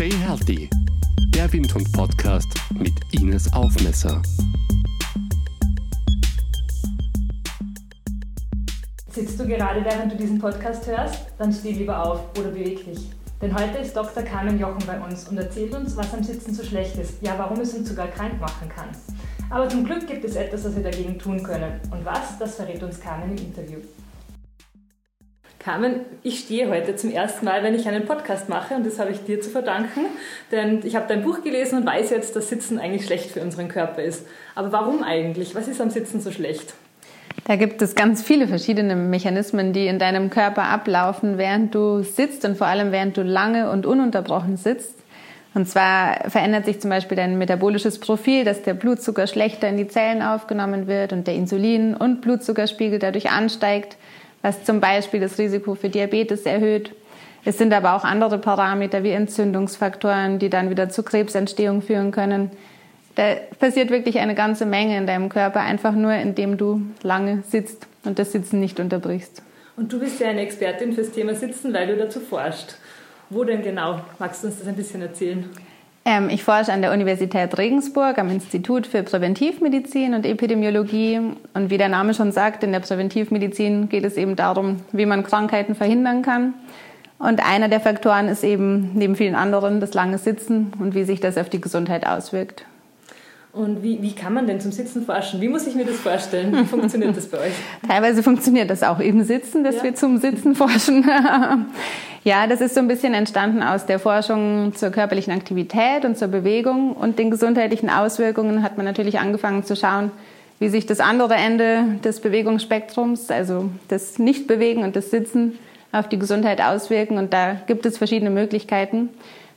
Stay Healthy, der Windhund-Podcast mit Ines Aufmesser. Sitzt du gerade während du diesen Podcast hörst? Dann steh lieber auf oder beweg dich. Denn heute ist Dr. Carmen Jochen bei uns und erzählt uns, was am Sitzen so schlecht ist, ja, warum es uns sogar krank machen kann. Aber zum Glück gibt es etwas, was wir dagegen tun können. Und was, das verrät uns Carmen im Interview. Carmen, ich stehe heute zum ersten Mal, wenn ich einen Podcast mache und das habe ich dir zu verdanken, denn ich habe dein Buch gelesen und weiß jetzt, dass Sitzen eigentlich schlecht für unseren Körper ist. Aber warum eigentlich? Was ist am Sitzen so schlecht? Da gibt es ganz viele verschiedene Mechanismen, die in deinem Körper ablaufen, während du sitzt und vor allem während du lange und ununterbrochen sitzt. Und zwar verändert sich zum Beispiel dein metabolisches Profil, dass der Blutzucker schlechter in die Zellen aufgenommen wird und der Insulin- und Blutzuckerspiegel dadurch ansteigt, was zum Beispiel das Risiko für Diabetes erhöht. Es sind aber auch andere Parameter wie Entzündungsfaktoren, die dann wieder zu Krebsentstehung führen können. Da passiert wirklich eine ganze Menge in deinem Körper, einfach nur indem du lange sitzt und das Sitzen nicht unterbrichst. Und du bist ja eine Expertin fürs Thema Sitzen, weil du dazu forschst. Wo denn genau? Magst du uns das ein bisschen erzählen? Ähm, ich forsche an der Universität Regensburg am Institut für Präventivmedizin und Epidemiologie. Und wie der Name schon sagt, in der Präventivmedizin geht es eben darum, wie man Krankheiten verhindern kann. Und einer der Faktoren ist eben neben vielen anderen das lange Sitzen und wie sich das auf die Gesundheit auswirkt. Und wie, wie kann man denn zum Sitzen forschen? Wie muss ich mir das vorstellen? Wie funktioniert das bei euch? Teilweise funktioniert das auch im Sitzen, dass ja. wir zum Sitzen forschen. ja, das ist so ein bisschen entstanden aus der Forschung zur körperlichen Aktivität und zur Bewegung und den gesundheitlichen Auswirkungen hat man natürlich angefangen zu schauen, wie sich das andere Ende des Bewegungsspektrums, also das Nichtbewegen und das Sitzen, auf die Gesundheit auswirken. Und da gibt es verschiedene Möglichkeiten.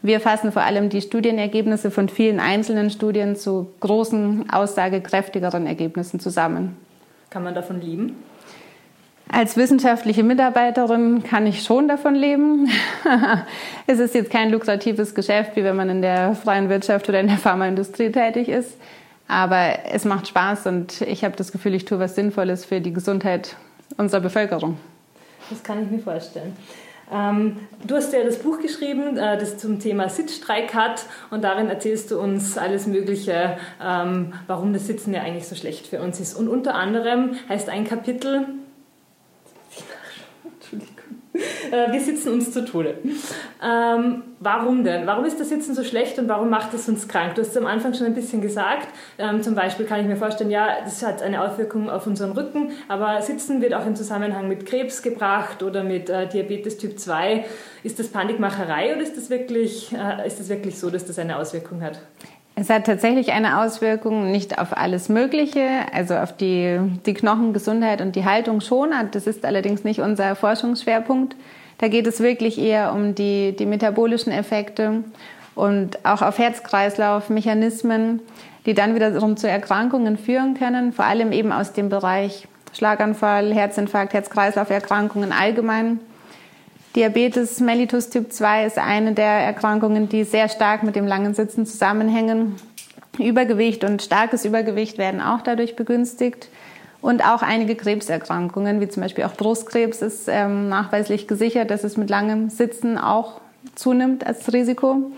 Wir fassen vor allem die Studienergebnisse von vielen einzelnen Studien zu großen, aussagekräftigeren Ergebnissen zusammen. Kann man davon leben? Als wissenschaftliche Mitarbeiterin kann ich schon davon leben. es ist jetzt kein lukratives Geschäft, wie wenn man in der freien Wirtschaft oder in der Pharmaindustrie tätig ist. Aber es macht Spaß und ich habe das Gefühl, ich tue was Sinnvolles für die Gesundheit unserer Bevölkerung. Das kann ich mir vorstellen. Ähm, du hast ja das Buch geschrieben, äh, das zum Thema Sitzstreik hat und darin erzählst du uns alles Mögliche, ähm, warum das Sitzen ja eigentlich so schlecht für uns ist. Und unter anderem heißt ein Kapitel, wir sitzen uns zu Tode. Ähm, warum denn? Warum ist das Sitzen so schlecht und warum macht es uns krank? Du hast es am Anfang schon ein bisschen gesagt. Ähm, zum Beispiel kann ich mir vorstellen, ja, das hat eine Auswirkung auf unseren Rücken, aber Sitzen wird auch im Zusammenhang mit Krebs gebracht oder mit äh, Diabetes Typ 2. Ist das Panikmacherei oder ist das, wirklich, äh, ist das wirklich so, dass das eine Auswirkung hat? Es hat tatsächlich eine Auswirkung, nicht auf alles Mögliche, also auf die, die Knochengesundheit und die Haltung schon. Das ist allerdings nicht unser Forschungsschwerpunkt. Da geht es wirklich eher um die, die metabolischen Effekte und auch auf Herz-Kreislauf-Mechanismen, die dann wiederum zu Erkrankungen führen können, vor allem eben aus dem Bereich Schlaganfall, Herzinfarkt, Herz-Kreislauf-Erkrankungen allgemein. Diabetes mellitus Typ 2 ist eine der Erkrankungen, die sehr stark mit dem langen Sitzen zusammenhängen. Übergewicht und starkes Übergewicht werden auch dadurch begünstigt. Und auch einige Krebserkrankungen, wie zum Beispiel auch Brustkrebs, ist ähm, nachweislich gesichert, dass es mit langem Sitzen auch zunimmt als Risiko.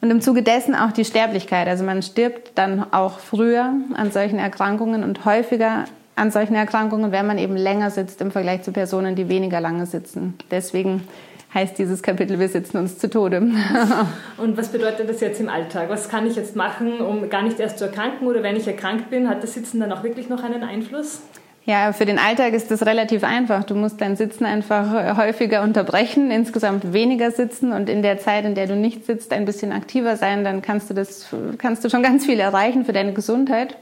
Und im Zuge dessen auch die Sterblichkeit. Also man stirbt dann auch früher an solchen Erkrankungen und häufiger an solchen Erkrankungen, wenn man eben länger sitzt im Vergleich zu Personen, die weniger lange sitzen. Deswegen heißt dieses Kapitel, wir sitzen uns zu Tode. Und was bedeutet das jetzt im Alltag? Was kann ich jetzt machen, um gar nicht erst zu erkranken? Oder wenn ich erkrankt bin, hat das Sitzen dann auch wirklich noch einen Einfluss? Ja, für den Alltag ist das relativ einfach. Du musst dein Sitzen einfach häufiger unterbrechen, insgesamt weniger sitzen und in der Zeit, in der du nicht sitzt, ein bisschen aktiver sein. Dann kannst du das, kannst du schon ganz viel erreichen für deine Gesundheit.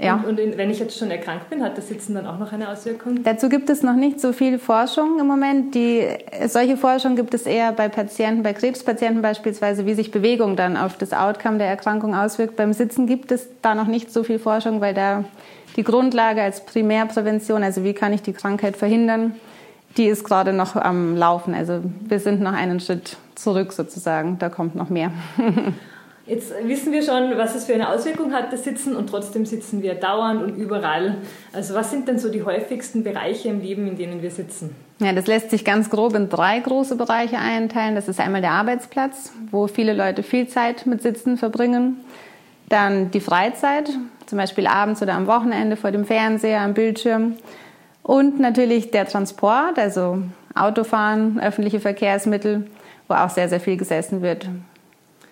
Ja. Und, und, wenn ich jetzt schon erkrankt bin, hat das Sitzen dann auch noch eine Auswirkung? Dazu gibt es noch nicht so viel Forschung im Moment. Die, solche Forschung gibt es eher bei Patienten, bei Krebspatienten beispielsweise, wie sich Bewegung dann auf das Outcome der Erkrankung auswirkt. Beim Sitzen gibt es da noch nicht so viel Forschung, weil da die Grundlage als Primärprävention, also wie kann ich die Krankheit verhindern, die ist gerade noch am Laufen. Also wir sind noch einen Schritt zurück sozusagen. Da kommt noch mehr. Jetzt wissen wir schon, was es für eine Auswirkung hat, das Sitzen, und trotzdem sitzen wir dauernd und überall. Also was sind denn so die häufigsten Bereiche im Leben, in denen wir sitzen? Ja, das lässt sich ganz grob in drei große Bereiche einteilen. Das ist einmal der Arbeitsplatz, wo viele Leute viel Zeit mit Sitzen verbringen. Dann die Freizeit, zum Beispiel abends oder am Wochenende vor dem Fernseher, am Bildschirm. Und natürlich der Transport, also Autofahren, öffentliche Verkehrsmittel, wo auch sehr, sehr viel gesessen wird.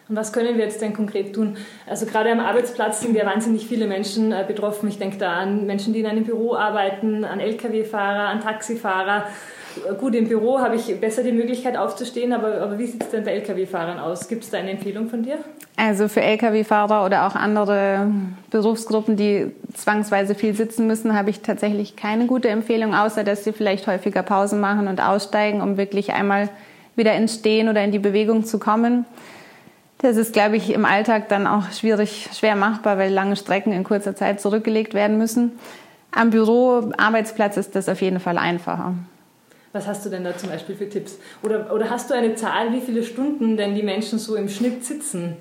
Und was können wir jetzt denn konkret tun? Also gerade am Arbeitsplatz sind ja wahnsinnig viele Menschen äh, betroffen. Ich denke da an Menschen, die in einem Büro arbeiten, an Lkw-Fahrer, an Taxifahrer. Gut, im Büro habe ich besser die Möglichkeit aufzustehen, aber, aber wie sieht es denn bei Lkw-Fahrern aus? Gibt es da eine Empfehlung von dir? Also für Lkw-Fahrer oder auch andere Berufsgruppen, die zwangsweise viel sitzen müssen, habe ich tatsächlich keine gute Empfehlung, außer dass sie vielleicht häufiger Pausen machen und aussteigen, um wirklich einmal wieder ins Stehen oder in die Bewegung zu kommen. Das ist, glaube ich, im Alltag dann auch schwierig, schwer machbar, weil lange Strecken in kurzer Zeit zurückgelegt werden müssen. Am Büro, Arbeitsplatz ist das auf jeden Fall einfacher. Was hast du denn da zum Beispiel für Tipps? Oder, oder hast du eine Zahl, wie viele Stunden denn die Menschen so im Schnitt sitzen?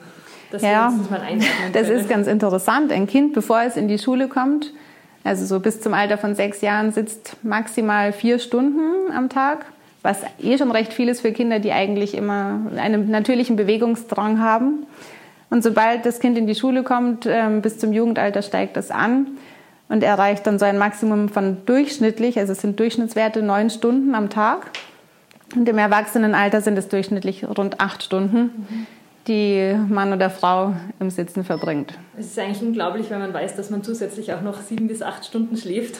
Das ja, das ist ganz interessant. Ein Kind, bevor es in die Schule kommt, also so bis zum Alter von sechs Jahren, sitzt maximal vier Stunden am Tag, was eh schon recht viel ist für Kinder, die eigentlich immer einen natürlichen Bewegungsdrang haben. Und sobald das Kind in die Schule kommt, ähm, bis zum Jugendalter steigt das an und erreicht dann so ein Maximum von durchschnittlich, also es sind Durchschnittswerte neun Stunden am Tag. Und im Erwachsenenalter sind es durchschnittlich rund acht Stunden, mhm. die Mann oder Frau im Sitzen verbringt. Es ist eigentlich unglaublich, wenn man weiß, dass man zusätzlich auch noch sieben bis acht Stunden schläft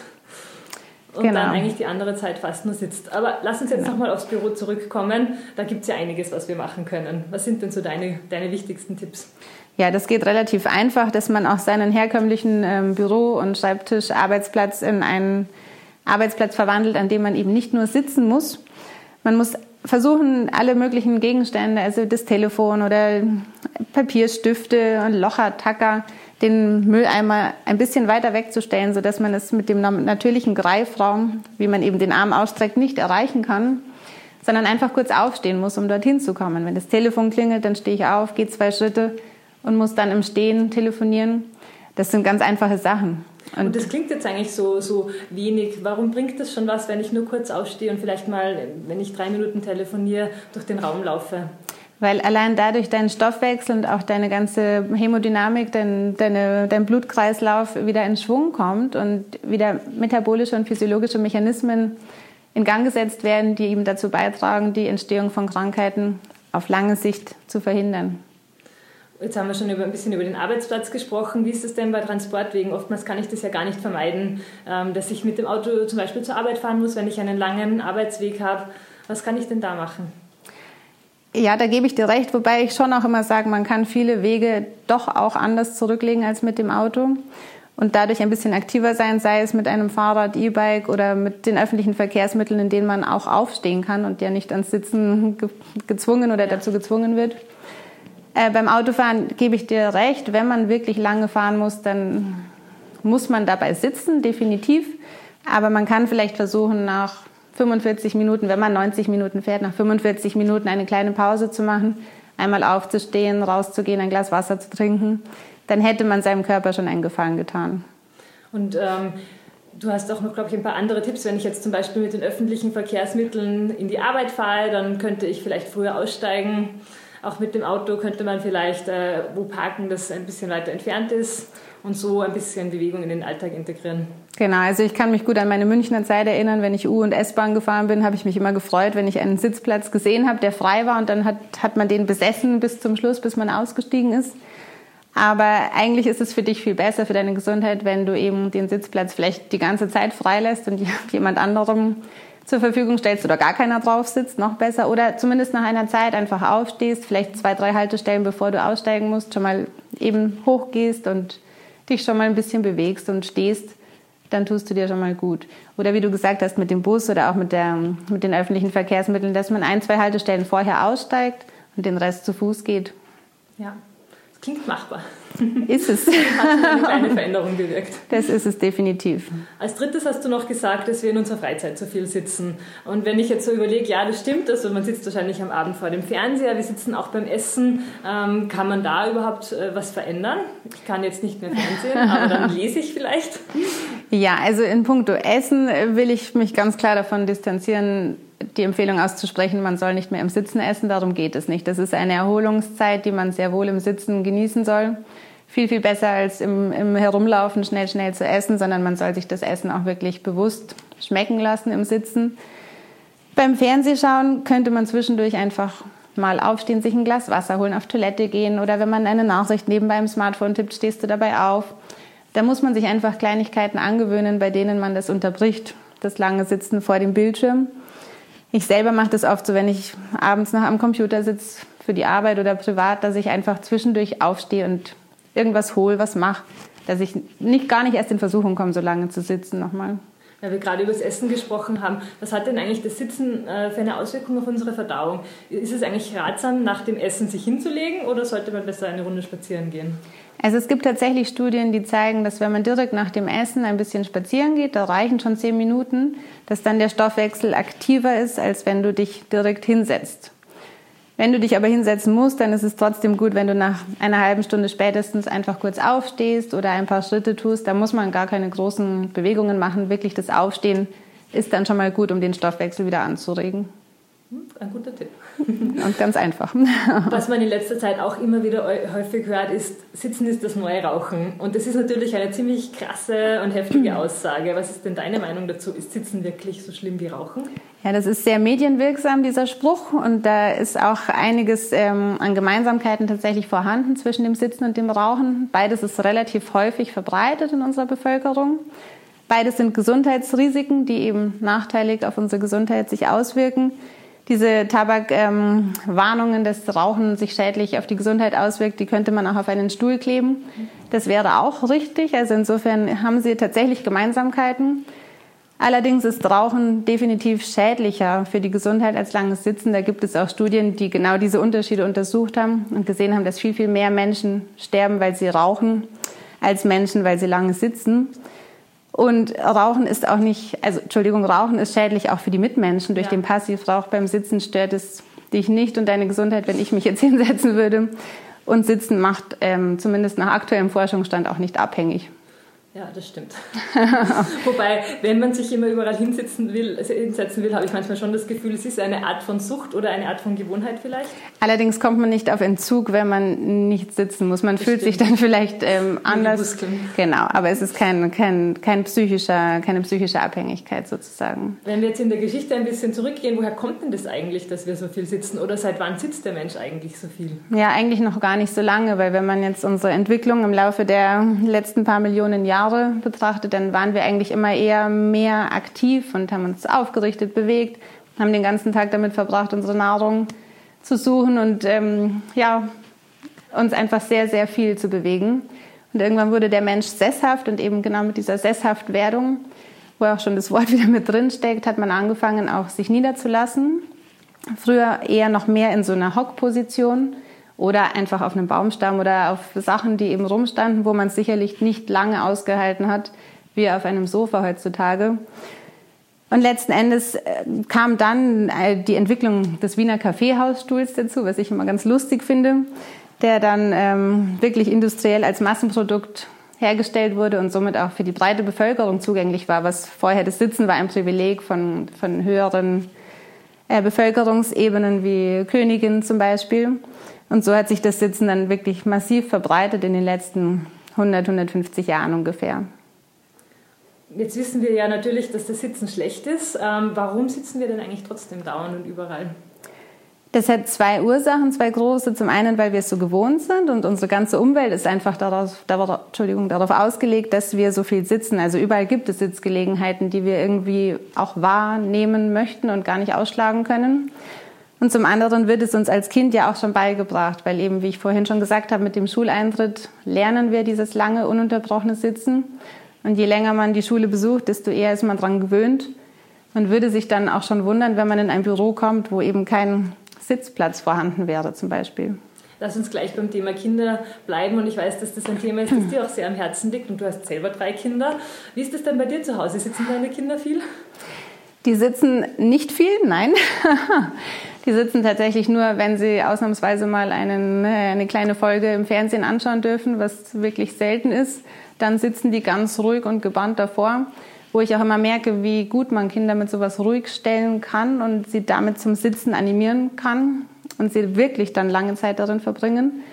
und genau. dann eigentlich die andere Zeit fast nur sitzt. Aber lass uns jetzt genau. nochmal aufs Büro zurückkommen. Da gibt es ja einiges, was wir machen können. Was sind denn so deine, deine wichtigsten Tipps? Ja, das geht relativ einfach, dass man auch seinen herkömmlichen ähm, Büro- und Schreibtisch-Arbeitsplatz in einen Arbeitsplatz verwandelt, an dem man eben nicht nur sitzen muss. Man muss versuchen, alle möglichen Gegenstände, also das Telefon oder Papierstifte und Locher, Tacker, den Mülleimer ein bisschen weiter wegzustellen, sodass man es mit dem natürlichen Greifraum, wie man eben den Arm ausstreckt, nicht erreichen kann, sondern einfach kurz aufstehen muss, um dorthin zu kommen. Wenn das Telefon klingelt, dann stehe ich auf, gehe zwei Schritte, und muss dann im Stehen telefonieren. Das sind ganz einfache Sachen. Und, und, das klingt jetzt eigentlich so, so wenig. Warum bringt das schon was, wenn ich nur kurz aufstehe und vielleicht mal, wenn ich drei Minuten telefoniere, durch den Raum laufe? Weil allein dadurch dein Stoffwechsel und auch deine ganze Hämodynamik, dein, deine, dein Blutkreislauf wieder in Schwung kommt und wieder metabolische und physiologische Mechanismen in Gang gesetzt werden, die eben dazu beitragen, die Entstehung von Krankheiten auf lange Sicht zu verhindern. Jetzt haben wir schon über, ein bisschen über den Arbeitsplatz gesprochen. Wie ist es denn bei Transportwegen? Oftmals kann ich das ja gar nicht vermeiden, ähm, dass ich mit dem Auto zum Beispiel zur Arbeit fahren muss, wenn ich einen langen Arbeitsweg habe. Was kann ich denn da machen? Ja, da gebe ich dir recht, wobei ich schon auch immer sage, man kann viele Wege doch auch anders zurücklegen als mit dem Auto und dadurch ein bisschen aktiver sein, sei es mit einem Fahrrad, E-Bike oder mit den öffentlichen Verkehrsmitteln, in denen man auch aufstehen kann und ja nicht ans Sitzen gezwungen oder dazu gezwungen wird. Äh, beim Autofahren gebe ich dir recht, wenn man wirklich lange fahren muss, dann muss man dabei sitzen, definitiv. Aber man kann vielleicht versuchen, nach 45 Minuten, wenn man 90 Minuten fährt, nach 45 Minuten eine kleine Pause zu machen, einmal aufzustehen, rauszugehen, ein Glas Wasser zu trinken. Dann hätte man seinem Körper schon einen Gefallen getan. Und ähm, du hast auch noch, glaube ich, ein paar andere Tipps. Wenn ich jetzt zum Beispiel mit den öffentlichen Verkehrsmitteln in die Arbeit fahre, dann könnte ich vielleicht früher aussteigen auch mit dem Auto könnte man vielleicht äh, wo parken, das ein bisschen weiter entfernt ist und so ein bisschen Bewegung in den Alltag integrieren. Genau, also ich kann mich gut an meine Münchner Zeit erinnern. Wenn ich U- und S-Bahn gefahren bin, habe ich mich immer gefreut, wenn ich einen Sitzplatz gesehen habe, der frei war und dann hat, hat man den besessen bis zum Schluss, bis man ausgestiegen ist. Aber eigentlich ist es für dich viel besser, für deine Gesundheit, wenn du eben den Sitzplatz vielleicht die ganze Zeit freilässt und jemand anderem zur Verfügung stellst oder gar keiner drauf sitzt, noch besser. Oder zumindest nach einer Zeit einfach aufstehst, vielleicht zwei, drei Haltestellen, bevor du aussteigen musst, schon mal eben hochgehst und dich schon mal ein bisschen bewegst und stehst, dann tust du dir schon mal gut. Oder wie du gesagt hast, mit dem Bus oder auch mit, der, mit den öffentlichen Verkehrsmitteln, dass man ein, zwei Haltestellen vorher aussteigt und den Rest zu Fuß geht. Ja, Klingt machbar. Ist es. Hat eine Veränderung bewirkt. Das ist es definitiv. Als drittes hast du noch gesagt, dass wir in unserer Freizeit zu viel sitzen. Und wenn ich jetzt so überlege, ja, das stimmt, also man sitzt wahrscheinlich am Abend vor dem Fernseher, wir sitzen auch beim Essen. Ähm, kann man da überhaupt äh, was verändern? Ich kann jetzt nicht mehr Fernsehen, aber dann lese ich vielleicht. Ja, also in puncto Essen will ich mich ganz klar davon distanzieren, die Empfehlung auszusprechen, man soll nicht mehr im Sitzen essen. Darum geht es nicht. Das ist eine Erholungszeit, die man sehr wohl im Sitzen genießen soll. Viel, viel besser als im, im Herumlaufen schnell, schnell zu essen, sondern man soll sich das Essen auch wirklich bewusst schmecken lassen im Sitzen. Beim Fernsehschauen könnte man zwischendurch einfach mal aufstehen, sich ein Glas Wasser holen, auf Toilette gehen oder wenn man eine Nachricht nebenbei im Smartphone tippt, stehst du dabei auf. Da muss man sich einfach Kleinigkeiten angewöhnen, bei denen man das unterbricht, das lange Sitzen vor dem Bildschirm. Ich selber mache das oft so, wenn ich abends noch am Computer sitze für die Arbeit oder privat, dass ich einfach zwischendurch aufstehe und irgendwas hole, was mache, dass ich nicht gar nicht erst in Versuchung komme, so lange zu sitzen nochmal. Weil wir gerade über das Essen gesprochen haben, was hat denn eigentlich das Sitzen äh, für eine Auswirkung auf unsere Verdauung? Ist es eigentlich ratsam, nach dem Essen sich hinzulegen oder sollte man besser eine Runde spazieren gehen? Also es gibt tatsächlich Studien, die zeigen, dass wenn man direkt nach dem Essen ein bisschen spazieren geht, da reichen schon zehn Minuten, dass dann der Stoffwechsel aktiver ist, als wenn du dich direkt hinsetzt. Wenn du dich aber hinsetzen musst, dann ist es trotzdem gut, wenn du nach einer halben Stunde spätestens einfach kurz aufstehst oder ein paar Schritte tust. Da muss man gar keine großen Bewegungen machen. Wirklich das Aufstehen ist dann schon mal gut, um den Stoffwechsel wieder anzuregen. Ein guter Tipp. Und ganz einfach. Was man in letzter Zeit auch immer wieder häufig hört, ist, Sitzen ist das neue Rauchen. Und das ist natürlich eine ziemlich krasse und heftige Aussage. Was ist denn deine Meinung dazu? Ist Sitzen wirklich so schlimm wie Rauchen? Ja, das ist sehr medienwirksam, dieser Spruch. Und da ist auch einiges ähm, an Gemeinsamkeiten tatsächlich vorhanden zwischen dem Sitzen und dem Rauchen. Beides ist relativ häufig verbreitet in unserer Bevölkerung. Beides sind Gesundheitsrisiken, die eben nachteilig auf unsere Gesundheit sich auswirken diese Tabakwarnungen, ähm, dass Rauchen sich schädlich auf die Gesundheit auswirkt, die könnte man auch auf einen Stuhl kleben. Das wäre auch richtig. Also insofern haben sie tatsächlich Gemeinsamkeiten. Allerdings ist Rauchen definitiv schädlicher für die Gesundheit als langes Sitzen. Da gibt es auch Studien, die genau diese Unterschiede untersucht haben und gesehen haben, dass viel, viel mehr Menschen sterben, weil sie rauchen, als Menschen, weil sie lange sitzen. Und Rauchen ist auch nicht, also Entschuldigung, Rauchen ist schädlich auch für die Mitmenschen. Durch ja. den Passivrauch beim Sitzen stört es dich nicht und deine Gesundheit, wenn ich mich jetzt hinsetzen würde. Und Sitzen macht ähm, zumindest nach aktuellem Forschungsstand auch nicht abhängig. Ja, das stimmt. Wobei, wenn man sich immer überall hinsetzen will, also hinsetzen will, habe ich manchmal schon das Gefühl, es ist eine Art von Sucht oder eine Art von Gewohnheit vielleicht. Allerdings kommt man nicht auf Entzug, wenn man nicht sitzen muss. Man das fühlt stimmt. sich dann vielleicht ähm, anders. Genau, aber es ist kein, kein, kein psychischer, keine psychische Abhängigkeit sozusagen. Wenn wir jetzt in der Geschichte ein bisschen zurückgehen, woher kommt denn das eigentlich, dass wir so viel sitzen? Oder seit wann sitzt der Mensch eigentlich so viel? Ja, eigentlich noch gar nicht so lange, weil wenn man jetzt unsere Entwicklung im Laufe der letzten paar Millionen Jahre Jahre betrachtet, dann waren wir eigentlich immer eher mehr aktiv und haben uns aufgerichtet, bewegt, haben den ganzen Tag damit verbracht, unsere Nahrung zu suchen und ähm, ja, uns einfach sehr, sehr viel zu bewegen. Und irgendwann wurde der Mensch sesshaft und eben genau mit dieser Sesshaftwerdung, wo auch schon das Wort wieder mit drin steckt, hat man angefangen, auch sich niederzulassen. Früher eher noch mehr in so einer Hockposition oder einfach auf einem Baumstamm oder auf Sachen, die eben rumstanden, wo man es sicherlich nicht lange ausgehalten hat, wie auf einem Sofa heutzutage. Und letzten Endes äh, kam dann äh, die Entwicklung des Wiener Kaffeehausstuhls dazu, was ich immer ganz lustig finde, der dann ähm, wirklich industriell als Massenprodukt hergestellt wurde und somit auch für die breite Bevölkerung zugänglich war, was vorher das Sitzen war ein Privileg von, von höheren äh, Bevölkerungsebenen wie Königin zum Beispiel. Und so hat sich das Sitzen dann wirklich massiv verbreitet in den letzten 100, 150 Jahren ungefähr. Jetzt wissen wir ja natürlich, dass das Sitzen schlecht ist. Ähm, warum sitzen wir denn eigentlich trotzdem dauernd und überall? Das hat zwei Ursachen, zwei große. Zum einen, weil wir es so gewohnt sind und unsere ganze Umwelt ist einfach darauf, darauf, Entschuldigung, darauf ausgelegt, dass wir so viel sitzen. Also überall gibt es Sitzgelegenheiten, die wir irgendwie auch wahrnehmen möchten und gar nicht ausschlagen können. Und zum anderen wird es uns als Kind ja auch schon beigebracht, weil eben, wie ich vorhin schon gesagt habe, mit dem Schuleintritt lernen wir dieses lange, ununterbrochene Sitzen. Und je länger man die Schule besucht, desto eher ist man daran gewöhnt. Man würde sich dann auch schon wundern, wenn man in ein Büro kommt, wo eben kein Sitzplatz vorhanden wäre zum Beispiel. Lass uns gleich beim Thema Kinder bleiben. Und ich weiß, dass das ein Thema ist, das dir auch sehr am Herzen liegt. Und du hast selber drei Kinder. Wie ist das denn bei dir zu Hause? Sitzen deine Kinder viel? Die sitzen nicht viel, nein. Die sitzen tatsächlich nur, wenn sie ausnahmsweise mal einen, ne, eine kleine Folge im Fernsehen anschauen dürfen, was wirklich selten ist. dann sitzen die ganz ruhig und gebannt davor, wo ich auch immer merke, wie gut man Kinder mit sowas ruhig stellen kann und sie damit zum Sitzen animieren kann und sie wirklich dann lange Zeit darin verbringen.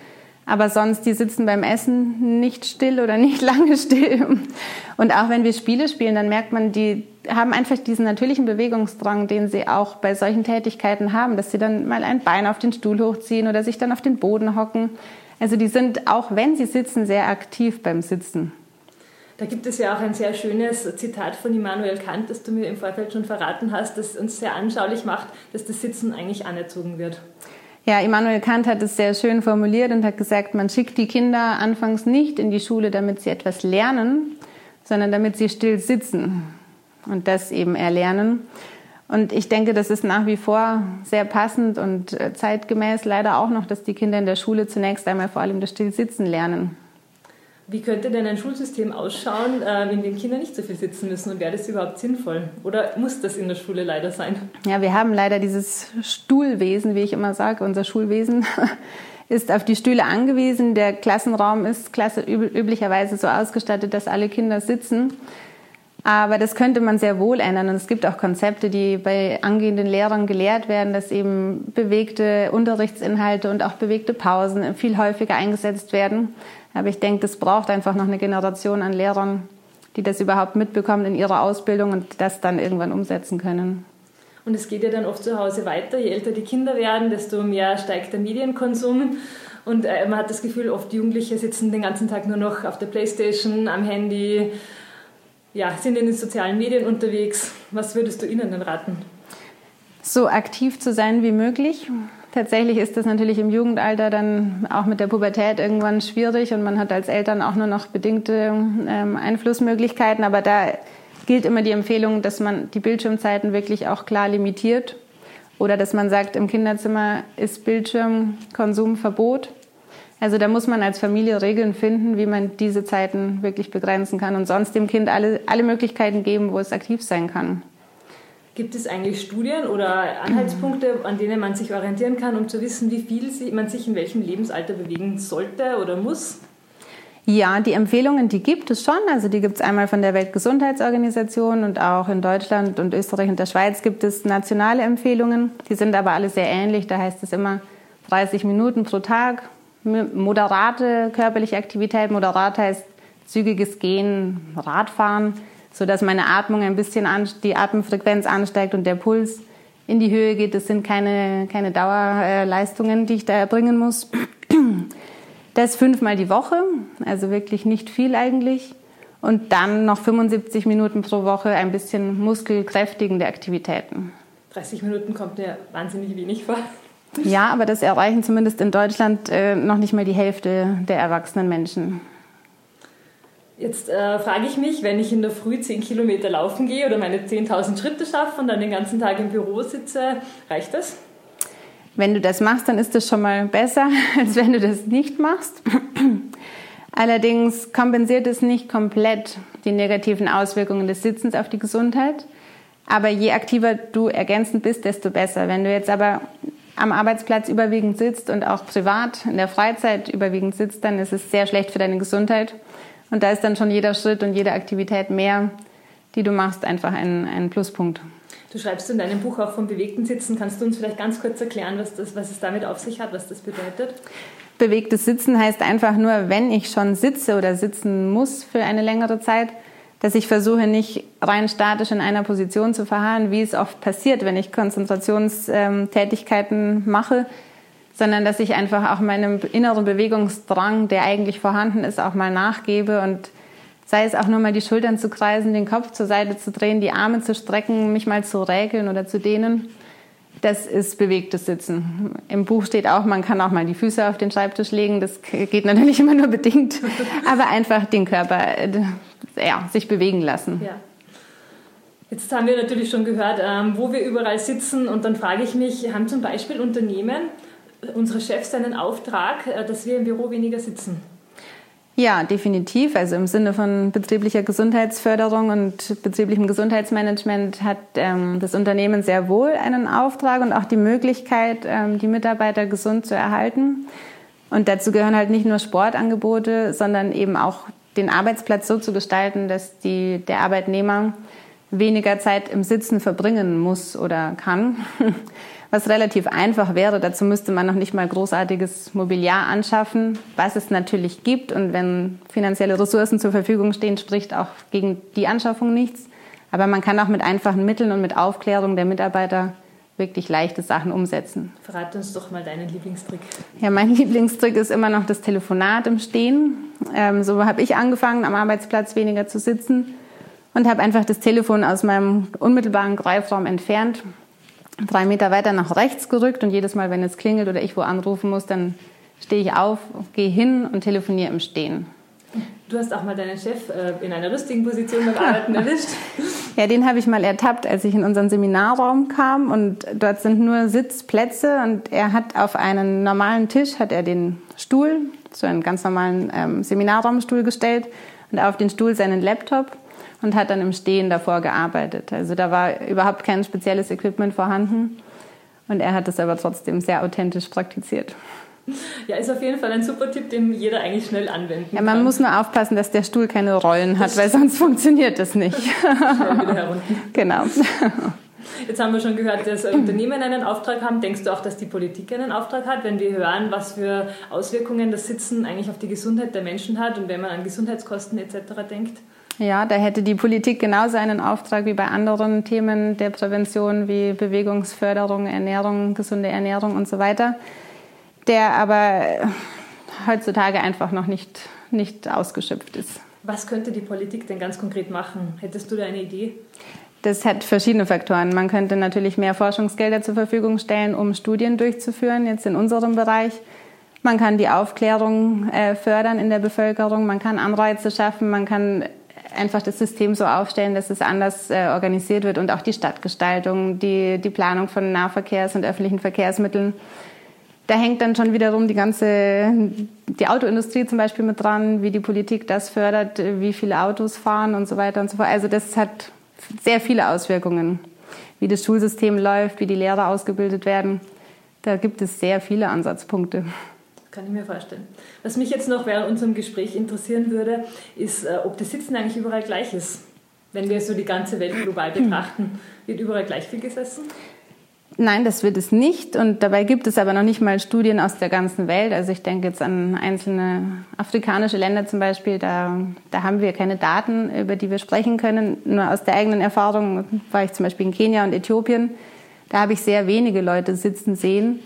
Aber sonst, die sitzen beim Essen nicht still oder nicht lange still. Und auch wenn wir Spiele spielen, dann merkt man, die haben einfach diesen natürlichen Bewegungsdrang, den sie auch bei solchen Tätigkeiten haben, dass sie dann mal ein Bein auf den Stuhl hochziehen oder sich dann auf den Boden hocken. Also die sind, auch wenn sie sitzen, sehr aktiv beim Sitzen. Da gibt es ja auch ein sehr schönes Zitat von Immanuel Kant, das du mir im Vorfeld schon verraten hast, das uns sehr anschaulich macht, dass das Sitzen eigentlich anerzogen wird. Ja, Immanuel Kant hat es sehr schön formuliert und hat gesagt, man schickt die Kinder anfangs nicht in die Schule, damit sie etwas lernen, sondern damit sie still sitzen und das eben erlernen. Und ich denke, das ist nach wie vor sehr passend und äh, zeitgemäß leider auch noch, dass die Kinder in der Schule zunächst einmal vor allem das Stillsitzen lernen. Wie könnte denn ein Schulsystem ausschauen, äh, in dem Kinder nicht so viel sitzen müssen und wäre das überhaupt sinnvoll? Oder muss das in der Schule leider sein? Ja, wir haben leider dieses Stuhlwesen, wie ich immer sage, unser Schulwesen ist auf die Stühle angewiesen. Der Klassenraum ist klasse, üblicherweise so ausgestattet, dass alle Kinder sitzen. Aber das könnte man sehr wohl ändern. Und es gibt auch Konzepte, die bei angehenden Lehrern gelehrt werden, dass eben bewegte Unterrichtsinhalte und auch bewegte Pausen viel häufiger eingesetzt werden. Aber ich denke, das braucht einfach noch eine Generation an Lehrern, die das überhaupt mitbekommen in ihrer Ausbildung und das dann irgendwann umsetzen können. Und es geht ja dann oft zu Hause weiter. Je älter die Kinder werden, desto mehr steigt der Medienkonsum. Und äh, man hat das Gefühl, oft Jugendliche sitzen den ganzen Tag nur noch auf der Playstation, am Handy, ja, sind in den sozialen Medien unterwegs. Was würdest du ihnen denn raten? So aktiv zu sein wie möglich. Tatsächlich ist das natürlich im Jugendalter dann auch mit der Pubertät irgendwann schwierig und man hat als Eltern auch nur noch bedingte ähm, Einflussmöglichkeiten. Aber da gilt immer die Empfehlung, dass man die Bildschirmzeiten wirklich auch klar limitiert oder dass man sagt, im Kinderzimmer ist Bildschirmkonsumverbot. Also da muss man als Familie Regeln finden, wie man diese Zeiten wirklich begrenzen kann und sonst dem Kind alle, alle Möglichkeiten geben, wo es aktiv sein kann. Gibt es eigentlich Studien oder Anhaltspunkte, an denen man sich orientieren kann, um zu wissen, wie viel man sich in welchem Lebensalter bewegen sollte oder muss? Ja, die Empfehlungen, die gibt es schon. Also die gibt es einmal von der Weltgesundheitsorganisation und auch in Deutschland und Österreich und der Schweiz gibt es nationale Empfehlungen. Die sind aber alle sehr ähnlich. Da heißt es immer 30 Minuten pro Tag moderate körperliche Aktivität. Moderat heißt zügiges Gehen, Radfahren, sodass meine Atmung ein bisschen an, die Atemfrequenz ansteigt und der Puls in die Höhe geht. Das sind keine, keine Dauerleistungen, die ich da erbringen muss. Das fünfmal die Woche, also wirklich nicht viel eigentlich. Und dann noch 75 Minuten pro Woche ein bisschen muskelkräftigende Aktivitäten. 30 Minuten kommt mir wahnsinnig wenig vor. Ja, aber das erreichen zumindest in Deutschland äh, noch nicht mal die Hälfte der erwachsenen Menschen. Jetzt äh, frage ich mich, wenn ich in der Früh 10 Kilometer laufen gehe oder meine 10.000 Schritte schaffe und dann den ganzen Tag im Büro sitze, reicht das? Wenn du das machst, dann ist das schon mal besser, als wenn du das nicht machst. Allerdings kompensiert es nicht komplett die negativen Auswirkungen des Sitzens auf die Gesundheit. Aber je aktiver du ergänzend bist, desto besser. Wenn du jetzt aber am Arbeitsplatz überwiegend sitzt und auch privat in der Freizeit überwiegend sitzt, dann ist es sehr schlecht für deine Gesundheit. Und da ist dann schon jeder Schritt und jede Aktivität mehr, die du machst, einfach ein, ein Pluspunkt. Du schreibst in deinem Buch auch vom bewegten Sitzen. Kannst du uns vielleicht ganz kurz erklären, was, das, was es damit auf sich hat, was das bedeutet? Bewegtes Sitzen heißt einfach nur, wenn ich schon sitze oder sitzen muss für eine längere Zeit, dass ich versuche, nicht rein statisch in einer Position zu verharren, wie es oft passiert, wenn ich Konzentrationstätigkeiten mache, sondern dass ich einfach auch meinem inneren Bewegungsdrang, der eigentlich vorhanden ist, auch mal nachgebe und sei es auch nur mal die Schultern zu kreisen, den Kopf zur Seite zu drehen, die Arme zu strecken, mich mal zu räkeln oder zu dehnen. Das ist bewegtes Sitzen. Im Buch steht auch, man kann auch mal die Füße auf den Schreibtisch legen. Das geht natürlich immer nur bedingt, aber einfach den Körper ja, sich bewegen lassen. Ja. Jetzt haben wir natürlich schon gehört, ähm, wo wir überall sitzen und dann frage ich mich, haben zum Beispiel Unternehmen, unsere Chefs einen Auftrag, äh, dass wir im Büro weniger sitzen? Ja, definitiv. Also im Sinne von betrieblicher Gesundheitsförderung und betrieblichem Gesundheitsmanagement hat ähm, das Unternehmen sehr wohl einen Auftrag und auch die Möglichkeit, ähm, die Mitarbeiter gesund zu erhalten. Und dazu gehören halt nicht nur Sportangebote, sondern eben auch den Arbeitsplatz so zu gestalten, dass die, der Arbeitnehmer weniger Zeit im Sitzen verbringen muss oder kann. Was relativ einfach wäre, dazu müsste man noch nicht mal großartiges Mobiliar anschaffen, was es natürlich gibt. Und wenn finanzielle Ressourcen zur Verfügung stehen, spricht auch gegen die Anschaffung nichts. Aber man kann auch mit einfachen Mitteln und mit Aufklärung der Mitarbeiter wirklich leichte Sachen umsetzen. Verrate uns doch mal deinen Lieblingstrick. Ja, mein Lieblingstrick ist immer noch das Telefonat im Stehen. Ähm, so habe ich angefangen, am Arbeitsplatz weniger zu sitzen und habe einfach das Telefon aus meinem unmittelbaren Greifraum entfernt, drei Meter weiter nach rechts gerückt und jedes Mal, wenn es klingelt oder ich wo anrufen muss, dann stehe ich auf, gehe hin und telefoniere im Stehen. Du hast auch mal deinen Chef äh, in einer lustigen Position beim Arbeiten erwischt. Ja, den habe ich mal ertappt, als ich in unseren Seminarraum kam und dort sind nur Sitzplätze und er hat auf einen normalen Tisch hat er den Stuhl, so einen ganz normalen ähm, Seminarraumstuhl gestellt und auf den Stuhl seinen Laptop und hat dann im Stehen davor gearbeitet. Also da war überhaupt kein spezielles Equipment vorhanden und er hat es aber trotzdem sehr authentisch praktiziert. Ja, ist auf jeden Fall ein super Tipp, den jeder eigentlich schnell anwenden ja, man kann. muss nur aufpassen, dass der Stuhl keine Rollen hat, weil sonst funktioniert das nicht. Schnell wieder herunten. Genau. Jetzt haben wir schon gehört, dass Unternehmen einen Auftrag haben. Denkst du auch, dass die Politik einen Auftrag hat, wenn wir hören, was für Auswirkungen das Sitzen eigentlich auf die Gesundheit der Menschen hat und wenn man an Gesundheitskosten etc. denkt? Ja, da hätte die Politik genauso einen Auftrag wie bei anderen Themen der Prävention wie Bewegungsförderung, Ernährung, gesunde Ernährung und so weiter, der aber heutzutage einfach noch nicht, nicht ausgeschöpft ist. Was könnte die Politik denn ganz konkret machen? Hättest du da eine Idee? Das hat verschiedene Faktoren. Man könnte natürlich mehr Forschungsgelder zur Verfügung stellen, um Studien durchzuführen, jetzt in unserem Bereich. Man kann die Aufklärung äh, fördern in der Bevölkerung, man kann Anreize schaffen, man kann einfach das System so aufstellen, dass es anders äh, organisiert wird und auch die Stadtgestaltung, die, die Planung von Nahverkehrs- und öffentlichen Verkehrsmitteln. Da hängt dann schon wiederum die ganze, die Autoindustrie zum Beispiel mit dran, wie die Politik das fördert, wie viele Autos fahren und so weiter und so fort. Also das hat sehr viele Auswirkungen, wie das Schulsystem läuft, wie die Lehrer ausgebildet werden. Da gibt es sehr viele Ansatzpunkte. Kann ich mir vorstellen. Was mich jetzt noch während unserem Gespräch interessieren würde, ist, äh, ob das Sitzen eigentlich überall gleich ist. Wenn wir so die ganze Welt global betrachten, wird überall gleich viel gesessen? Nein, das wird es nicht. Und dabei gibt es aber noch nicht mal Studien aus der ganzen Welt. Also ich denke jetzt an einzelne afrikanische Länder zum Beispiel. Da, da haben wir keine Daten, über die wir sprechen können. Nur aus der eigenen Erfahrung war ich zum Beispiel in Kenia und Äthiopien. Da habe ich sehr wenige Leute sitzen sehen.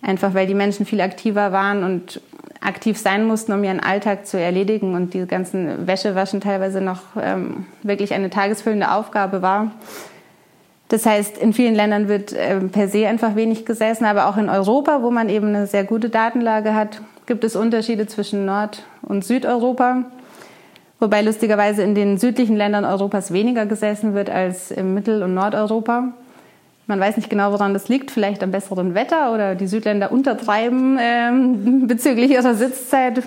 Einfach weil die Menschen viel aktiver waren und aktiv sein mussten, um ihren Alltag zu erledigen und die ganzen Wäschewaschen teilweise noch ähm, wirklich eine tagesfüllende Aufgabe war. Das heißt, in vielen Ländern wird äh, per se einfach wenig gesessen, aber auch in Europa, wo man eben eine sehr gute Datenlage hat, gibt es Unterschiede zwischen Nord- und Südeuropa. Wobei lustigerweise in den südlichen Ländern Europas weniger gesessen wird als im Mittel- und Nordeuropa. Man weiß nicht genau, woran das liegt. Vielleicht am besseren Wetter oder die Südländer untertreiben ähm, bezüglich ihrer Sitzzeit.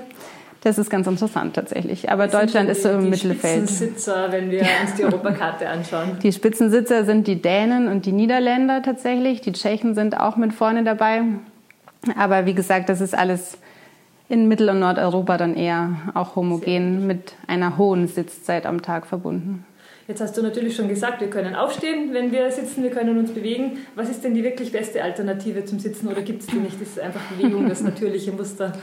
Das ist ganz interessant tatsächlich. Aber das Deutschland ist so im die Mittelfeld. Die Spitzensitzer, wenn wir uns die Europakarte anschauen. Die Spitzensitzer sind die Dänen und die Niederländer tatsächlich. Die Tschechen sind auch mit vorne dabei. Aber wie gesagt, das ist alles in Mittel- und Nordeuropa dann eher auch homogen mit einer hohen Sitzzeit am Tag verbunden. Jetzt hast du natürlich schon gesagt, wir können aufstehen, wenn wir sitzen, wir können uns bewegen. Was ist denn die wirklich beste Alternative zum Sitzen oder gibt es die nicht? Das ist einfach Bewegung, das natürliche Muster.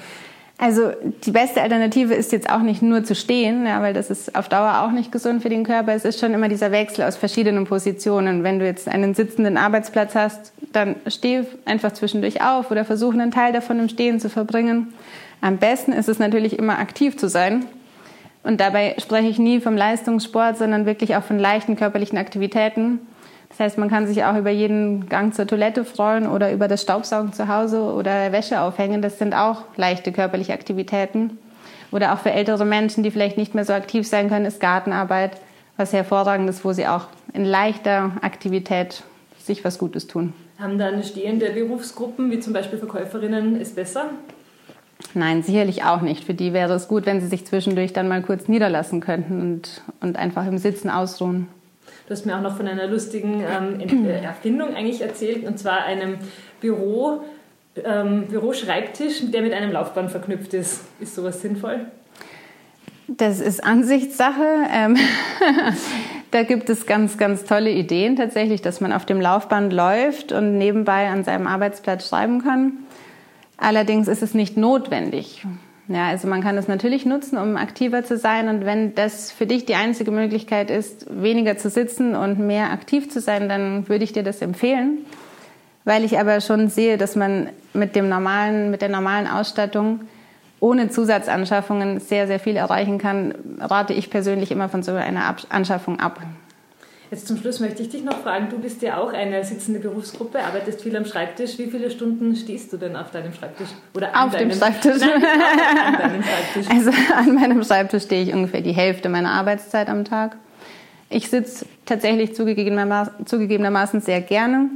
Also die beste Alternative ist jetzt auch nicht nur zu stehen, ja, weil das ist auf Dauer auch nicht gesund für den Körper. Es ist schon immer dieser Wechsel aus verschiedenen Positionen. Wenn du jetzt einen sitzenden Arbeitsplatz hast, dann steh einfach zwischendurch auf oder versuche einen Teil davon im Stehen zu verbringen. Am besten ist es natürlich immer aktiv zu sein. Und dabei spreche ich nie vom Leistungssport, sondern wirklich auch von leichten körperlichen Aktivitäten. Das heißt, man kann sich auch über jeden Gang zur Toilette freuen oder über das Staubsaugen zu Hause oder Wäsche aufhängen. Das sind auch leichte körperliche Aktivitäten. Oder auch für ältere Menschen, die vielleicht nicht mehr so aktiv sein können, ist Gartenarbeit was hervorragend ist, wo sie auch in leichter Aktivität sich was Gutes tun. Haben dann stehende Berufsgruppen, wie zum Beispiel Verkäuferinnen, es besser? Nein, sicherlich auch nicht. Für die wäre es gut, wenn sie sich zwischendurch dann mal kurz niederlassen könnten und, und einfach im Sitzen ausruhen. Du hast mir auch noch von einer lustigen ähm, äh, Erfindung eigentlich erzählt, und zwar einem Büro, ähm, Büroschreibtisch, der mit einem Laufband verknüpft ist. Ist sowas sinnvoll? Das ist Ansichtssache. Ähm, da gibt es ganz, ganz tolle Ideen tatsächlich, dass man auf dem Laufband läuft und nebenbei an seinem Arbeitsplatz schreiben kann. Allerdings ist es nicht notwendig. Ja, also man kann es natürlich nutzen, um aktiver zu sein. Und wenn das für dich die einzige Möglichkeit ist, weniger zu sitzen und mehr aktiv zu sein, dann würde ich dir das empfehlen. Weil ich aber schon sehe, dass man mit dem normalen, mit der normalen Ausstattung ohne Zusatzanschaffungen sehr, sehr viel erreichen kann, rate ich persönlich immer von so einer Anschaffung ab. Jetzt zum Schluss möchte ich dich noch fragen, du bist ja auch eine sitzende Berufsgruppe, arbeitest viel am Schreibtisch. Wie viele Stunden stehst du denn auf deinem Schreibtisch? Oder auf deinem, dem Schreibtisch? Nein, an deinem Schreibtisch. Also an meinem Schreibtisch stehe ich ungefähr die Hälfte meiner Arbeitszeit am Tag. Ich sitze tatsächlich zugegebenermaßen, zugegebenermaßen sehr gerne.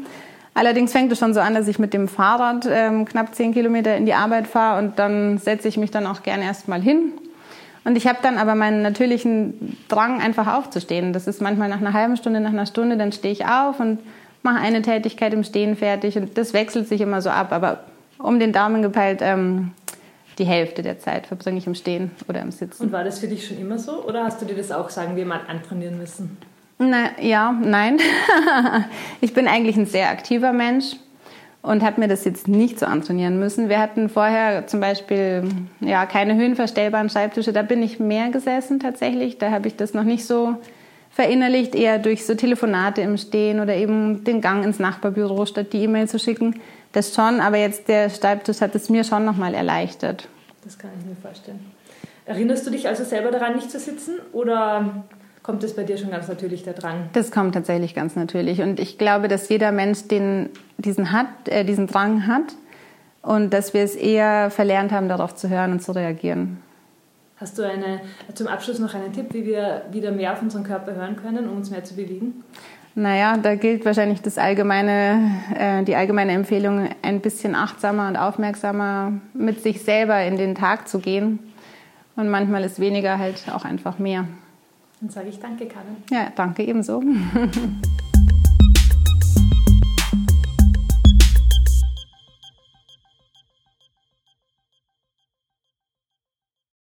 Allerdings fängt es schon so an, dass ich mit dem Fahrrad ähm, knapp zehn Kilometer in die Arbeit fahre und dann setze ich mich dann auch gerne erstmal hin. Und ich habe dann aber meinen natürlichen Drang, einfach aufzustehen. Das ist manchmal nach einer halben Stunde, nach einer Stunde, dann stehe ich auf und mache eine Tätigkeit im Stehen fertig und das wechselt sich immer so ab. Aber um den Daumen gepeilt, ähm, die Hälfte der Zeit verbringe ich im Stehen oder im Sitzen. Und war das für dich schon immer so oder hast du dir das auch, sagen wir mal, antrainieren müssen? Na, ja, nein. ich bin eigentlich ein sehr aktiver Mensch und habe mir das jetzt nicht so antrainieren müssen. Wir hatten vorher zum Beispiel ja, keine höhenverstellbaren Schreibtische. Da bin ich mehr gesessen tatsächlich. Da habe ich das noch nicht so verinnerlicht, eher durch so Telefonate im Stehen oder eben den Gang ins Nachbarbüro, statt die E-Mail zu schicken. Das schon, aber jetzt der Schreibtisch hat es mir schon nochmal erleichtert. Das kann ich mir vorstellen. Erinnerst du dich also selber daran, nicht zu sitzen oder kommt es bei dir schon ganz natürlich der Drang? Das kommt tatsächlich ganz natürlich. Und ich glaube, dass jeder Mensch den, diesen, hat, äh, diesen Drang hat und dass wir es eher verlernt haben, darauf zu hören und zu reagieren. Hast du eine, zum Abschluss noch einen Tipp, wie wir wieder mehr auf unseren Körper hören können, um uns mehr zu bewegen? Naja, da gilt wahrscheinlich das allgemeine, äh, die allgemeine Empfehlung, ein bisschen achtsamer und aufmerksamer mit sich selber in den Tag zu gehen. Und manchmal ist weniger halt auch einfach mehr. Dann sage ich danke, Karin. Ja, danke ebenso.